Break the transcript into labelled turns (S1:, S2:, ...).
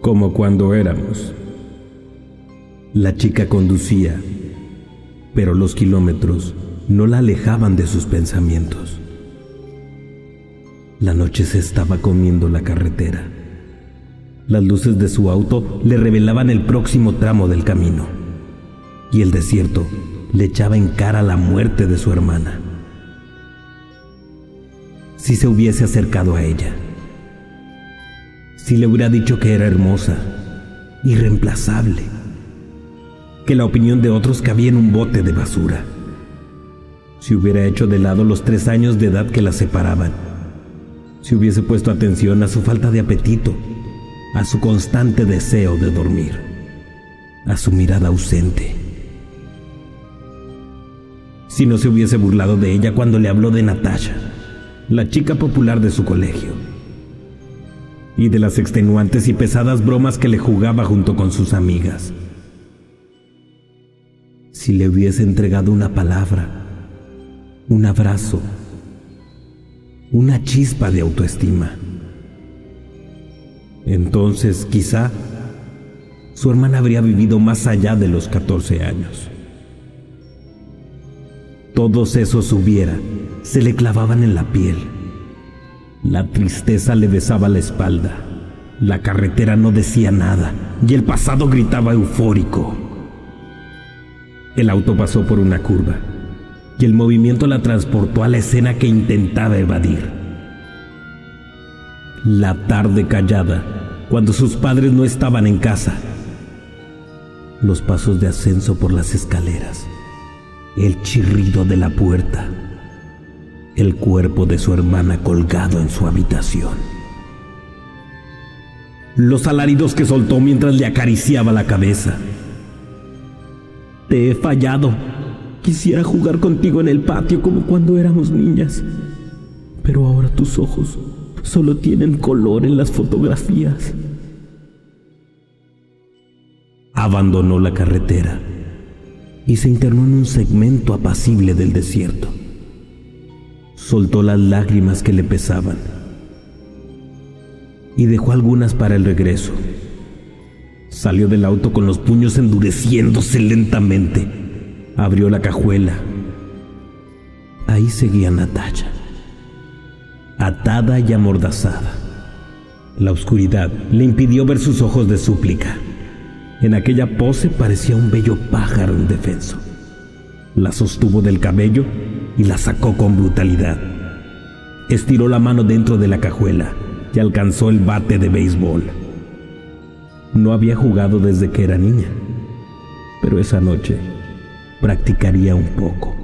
S1: como cuando éramos. La chica conducía, pero los kilómetros no la alejaban de sus pensamientos. La noche se estaba comiendo la carretera. Las luces de su auto le revelaban el próximo tramo del camino y el desierto le echaba en cara la muerte de su hermana. Si se hubiese acercado a ella, si le hubiera dicho que era hermosa, irreemplazable, que la opinión de otros cabía en un bote de basura, si hubiera hecho de lado los tres años de edad que la separaban, si hubiese puesto atención a su falta de apetito, a su constante deseo de dormir, a su mirada ausente. Si no se hubiese burlado de ella cuando le habló de Natasha, la chica popular de su colegio, y de las extenuantes y pesadas bromas que le jugaba junto con sus amigas. Si le hubiese entregado una palabra, un abrazo, una chispa de autoestima. Entonces, quizá, su hermana habría vivido más allá de los 14 años. Todos esos hubiera se le clavaban en la piel. La tristeza le besaba la espalda. La carretera no decía nada y el pasado gritaba eufórico. El auto pasó por una curva y el movimiento la transportó a la escena que intentaba evadir. La tarde callada, cuando sus padres no estaban en casa. Los pasos de ascenso por las escaleras, el chirrido de la puerta, el cuerpo de su hermana colgado en su habitación. Los alaridos que soltó mientras le acariciaba la cabeza. Te he fallado, Quisiera jugar contigo en el patio como cuando éramos niñas. Pero ahora tus ojos solo tienen color en las fotografías. Abandonó la carretera y se internó en un segmento apacible del desierto. Soltó las lágrimas que le pesaban y dejó algunas para el regreso. Salió del auto con los puños endureciéndose lentamente Abrió la cajuela. Ahí seguía Natacha, atada y amordazada. La oscuridad le impidió ver sus ojos de súplica. En aquella pose parecía un bello pájaro indefenso. La sostuvo del cabello y la sacó con brutalidad. Estiró la mano dentro de la cajuela y alcanzó el bate de béisbol. No había jugado desde que era niña, pero esa noche practicaría un poco.